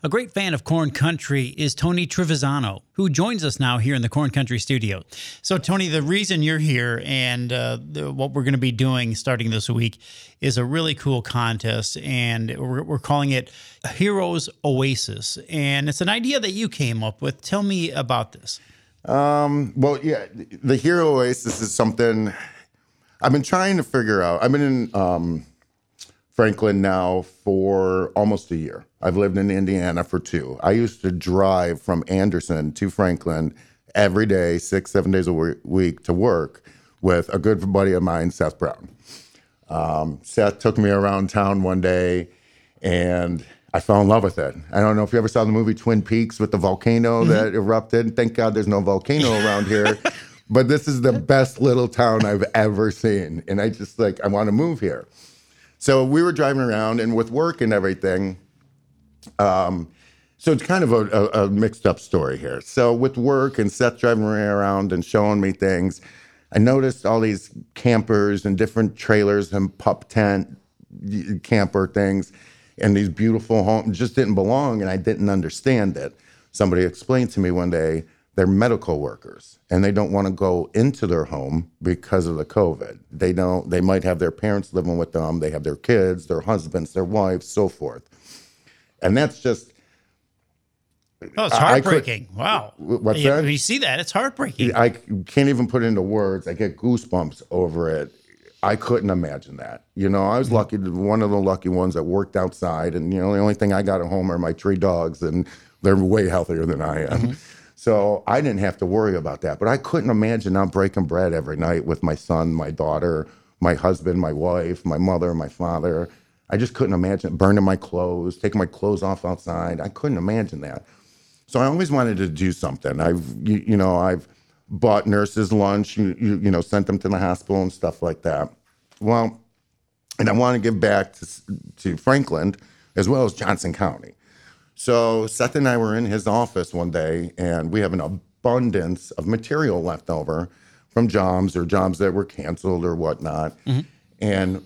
A great fan of Corn Country is Tony Trevisano, who joins us now here in the Corn Country studio. So, Tony, the reason you're here and uh, the, what we're going to be doing starting this week is a really cool contest, and we're, we're calling it Heroes Oasis. And it's an idea that you came up with. Tell me about this. Um, well, yeah, the Hero Oasis is something I've been trying to figure out. I've been in um, Franklin now for almost a year. I've lived in Indiana for two. I used to drive from Anderson to Franklin every day, six, seven days a week to work with a good buddy of mine, Seth Brown. Um, Seth took me around town one day and I fell in love with it. I don't know if you ever saw the movie Twin Peaks with the volcano mm-hmm. that erupted. Thank God there's no volcano around here. But this is the best little town I've ever seen. And I just like, I want to move here. So we were driving around, and with work and everything, um, so it's kind of a, a, a, mixed up story here. So with work and Seth driving around and showing me things, I noticed all these campers and different trailers and pup tent camper things and these beautiful homes just didn't belong and I didn't understand it. Somebody explained to me one day they're medical workers and they don't want to go into their home because of the COVID. They don't, they might have their parents living with them, they have their kids, their husbands, their wives, so forth. And that's just, Oh, it's heartbreaking. Could, wow. What's you, that? You see that? It's heartbreaking. I can't even put into words. I get goosebumps over it. I couldn't imagine that. You know, I was mm-hmm. lucky, one of the lucky ones that worked outside. And, you know, the only thing I got at home are my three dogs, and they're way healthier than I am. Mm-hmm. So I didn't have to worry about that. But I couldn't imagine I'm breaking bread every night with my son, my daughter, my husband, my wife, my mother, my father. I just couldn't imagine burning my clothes, taking my clothes off outside. I couldn't imagine that. So I always wanted to do something. I've, you, you know, I've bought nurses lunch, you, you, you know, sent them to the hospital and stuff like that. Well, and I want to give back to, to Franklin as well as Johnson County. So Seth and I were in his office one day, and we have an abundance of material left over from jobs or jobs that were canceled or whatnot. Mm-hmm. And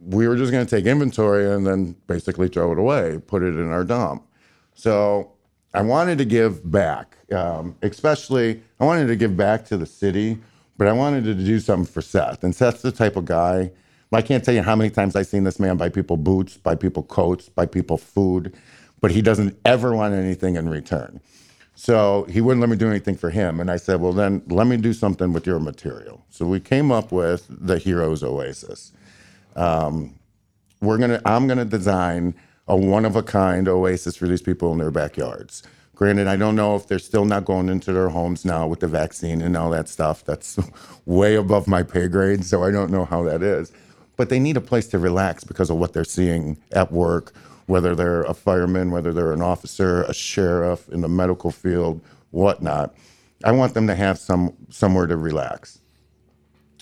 we were just going to take inventory and then basically throw it away, put it in our dump. So I wanted to give back, um, especially I wanted to give back to the city, but I wanted to do something for Seth. And Seth's the type of guy. I can't tell you how many times I've seen this man buy people boots, buy people coats, buy people food but he doesn't ever want anything in return. So he wouldn't let me do anything for him. And I said, well, then let me do something with your material. So we came up with the Heroes Oasis. Um, we're gonna, I'm gonna design a one of a kind oasis for these people in their backyards. Granted, I don't know if they're still not going into their homes now with the vaccine and all that stuff. That's way above my pay grade, so I don't know how that is. But they need a place to relax because of what they're seeing at work whether they're a fireman, whether they're an officer, a sheriff in the medical field, whatnot. I want them to have some somewhere to relax.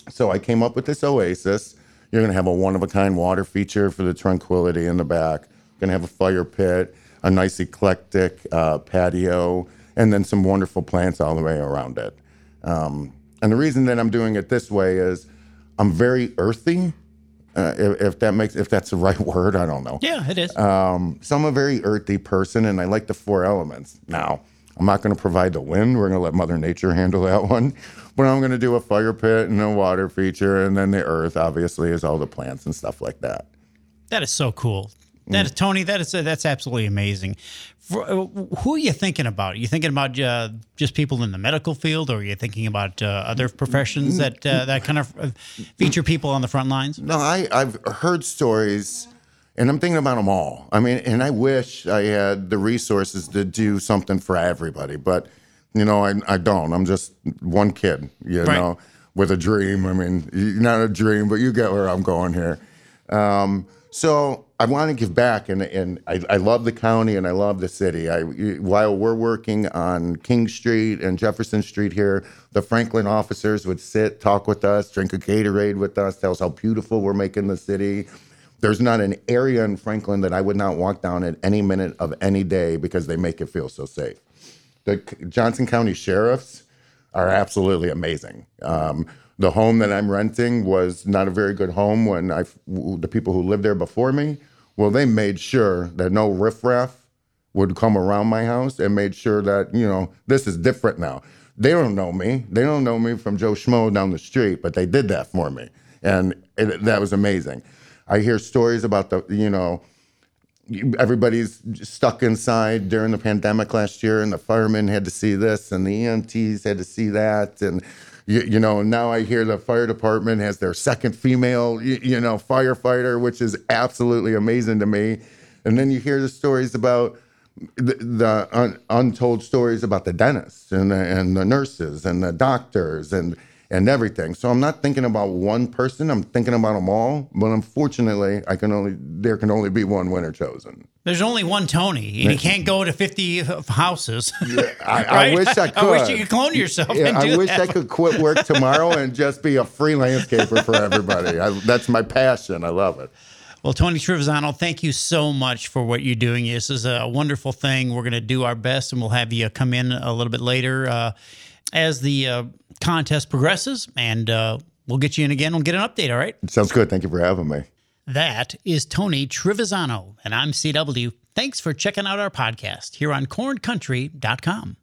So I came up with this oasis. You're going to have a one of a kind water feature for the tranquility in the back. Going to have a fire pit, a nice eclectic uh, patio, and then some wonderful plants all the way around it. Um, and the reason that I'm doing it this way is I'm very earthy uh, if, if, that makes if that's the right word, I don't know. Yeah, it is. Um, so I'm a very earthy person, and I like the four elements. Now, I'm not going to provide the wind. We're going to let Mother Nature handle that one. But I'm going to do a fire pit and a water feature, and then the earth, obviously, is all the plants and stuff like that. That is so cool. That is Tony. That is that's absolutely amazing. For, uh, who are you thinking about? Are you thinking about uh, just people in the medical field, or are you thinking about uh, other professions that uh, that kind of uh, feature people on the front lines? No, I I've heard stories, and I'm thinking about them all. I mean, and I wish I had the resources to do something for everybody, but you know, I I don't. I'm just one kid, you right. know, with a dream. I mean, not a dream, but you get where I'm going here. Um, so I want to give back, and and I, I, love the county and I love the city. I while we're working on King Street and Jefferson Street here, the Franklin officers would sit, talk with us, drink a Gatorade with us, tell us how beautiful we're making the city. There's not an area in Franklin that I would not walk down at any minute of any day because they make it feel so safe. The Johnson County sheriffs are absolutely amazing. Um, the home that I'm renting was not a very good home when I the people who lived there before me. Well, they made sure that no riffraff would come around my house and made sure that you know this is different now. They don't know me. They don't know me from Joe Schmo down the street, but they did that for me, and it, that was amazing. I hear stories about the you know everybody's stuck inside during the pandemic last year, and the firemen had to see this, and the EMTs had to see that, and you, you know now I hear the fire department has their second female you, you know firefighter, which is absolutely amazing to me. And then you hear the stories about the, the un, untold stories about the dentists and the, and the nurses and the doctors and and everything. So I'm not thinking about one person. I'm thinking about them all. But unfortunately, I can only there can only be one winner chosen. There's only one Tony, and you can't go to 50 houses. Yeah, I, Right? I wish I could. I wish you could clone yourself Yeah, and do I wish that. I could quit work tomorrow and just be a free landscaper for everybody. I, that's my passion. I love it. Well, Tony Trevisano, thank you so much for what you're doing. This is a wonderful thing. We're going to do our best, and we'll have you come in a little bit later uh, as the uh, contest progresses, and uh, we'll get you in again. We'll get an update. All right. Sounds good. Thank you for having me. That is Tony Trevisano, and I'm CW. Thanks for checking out our podcast here on corncountry.com.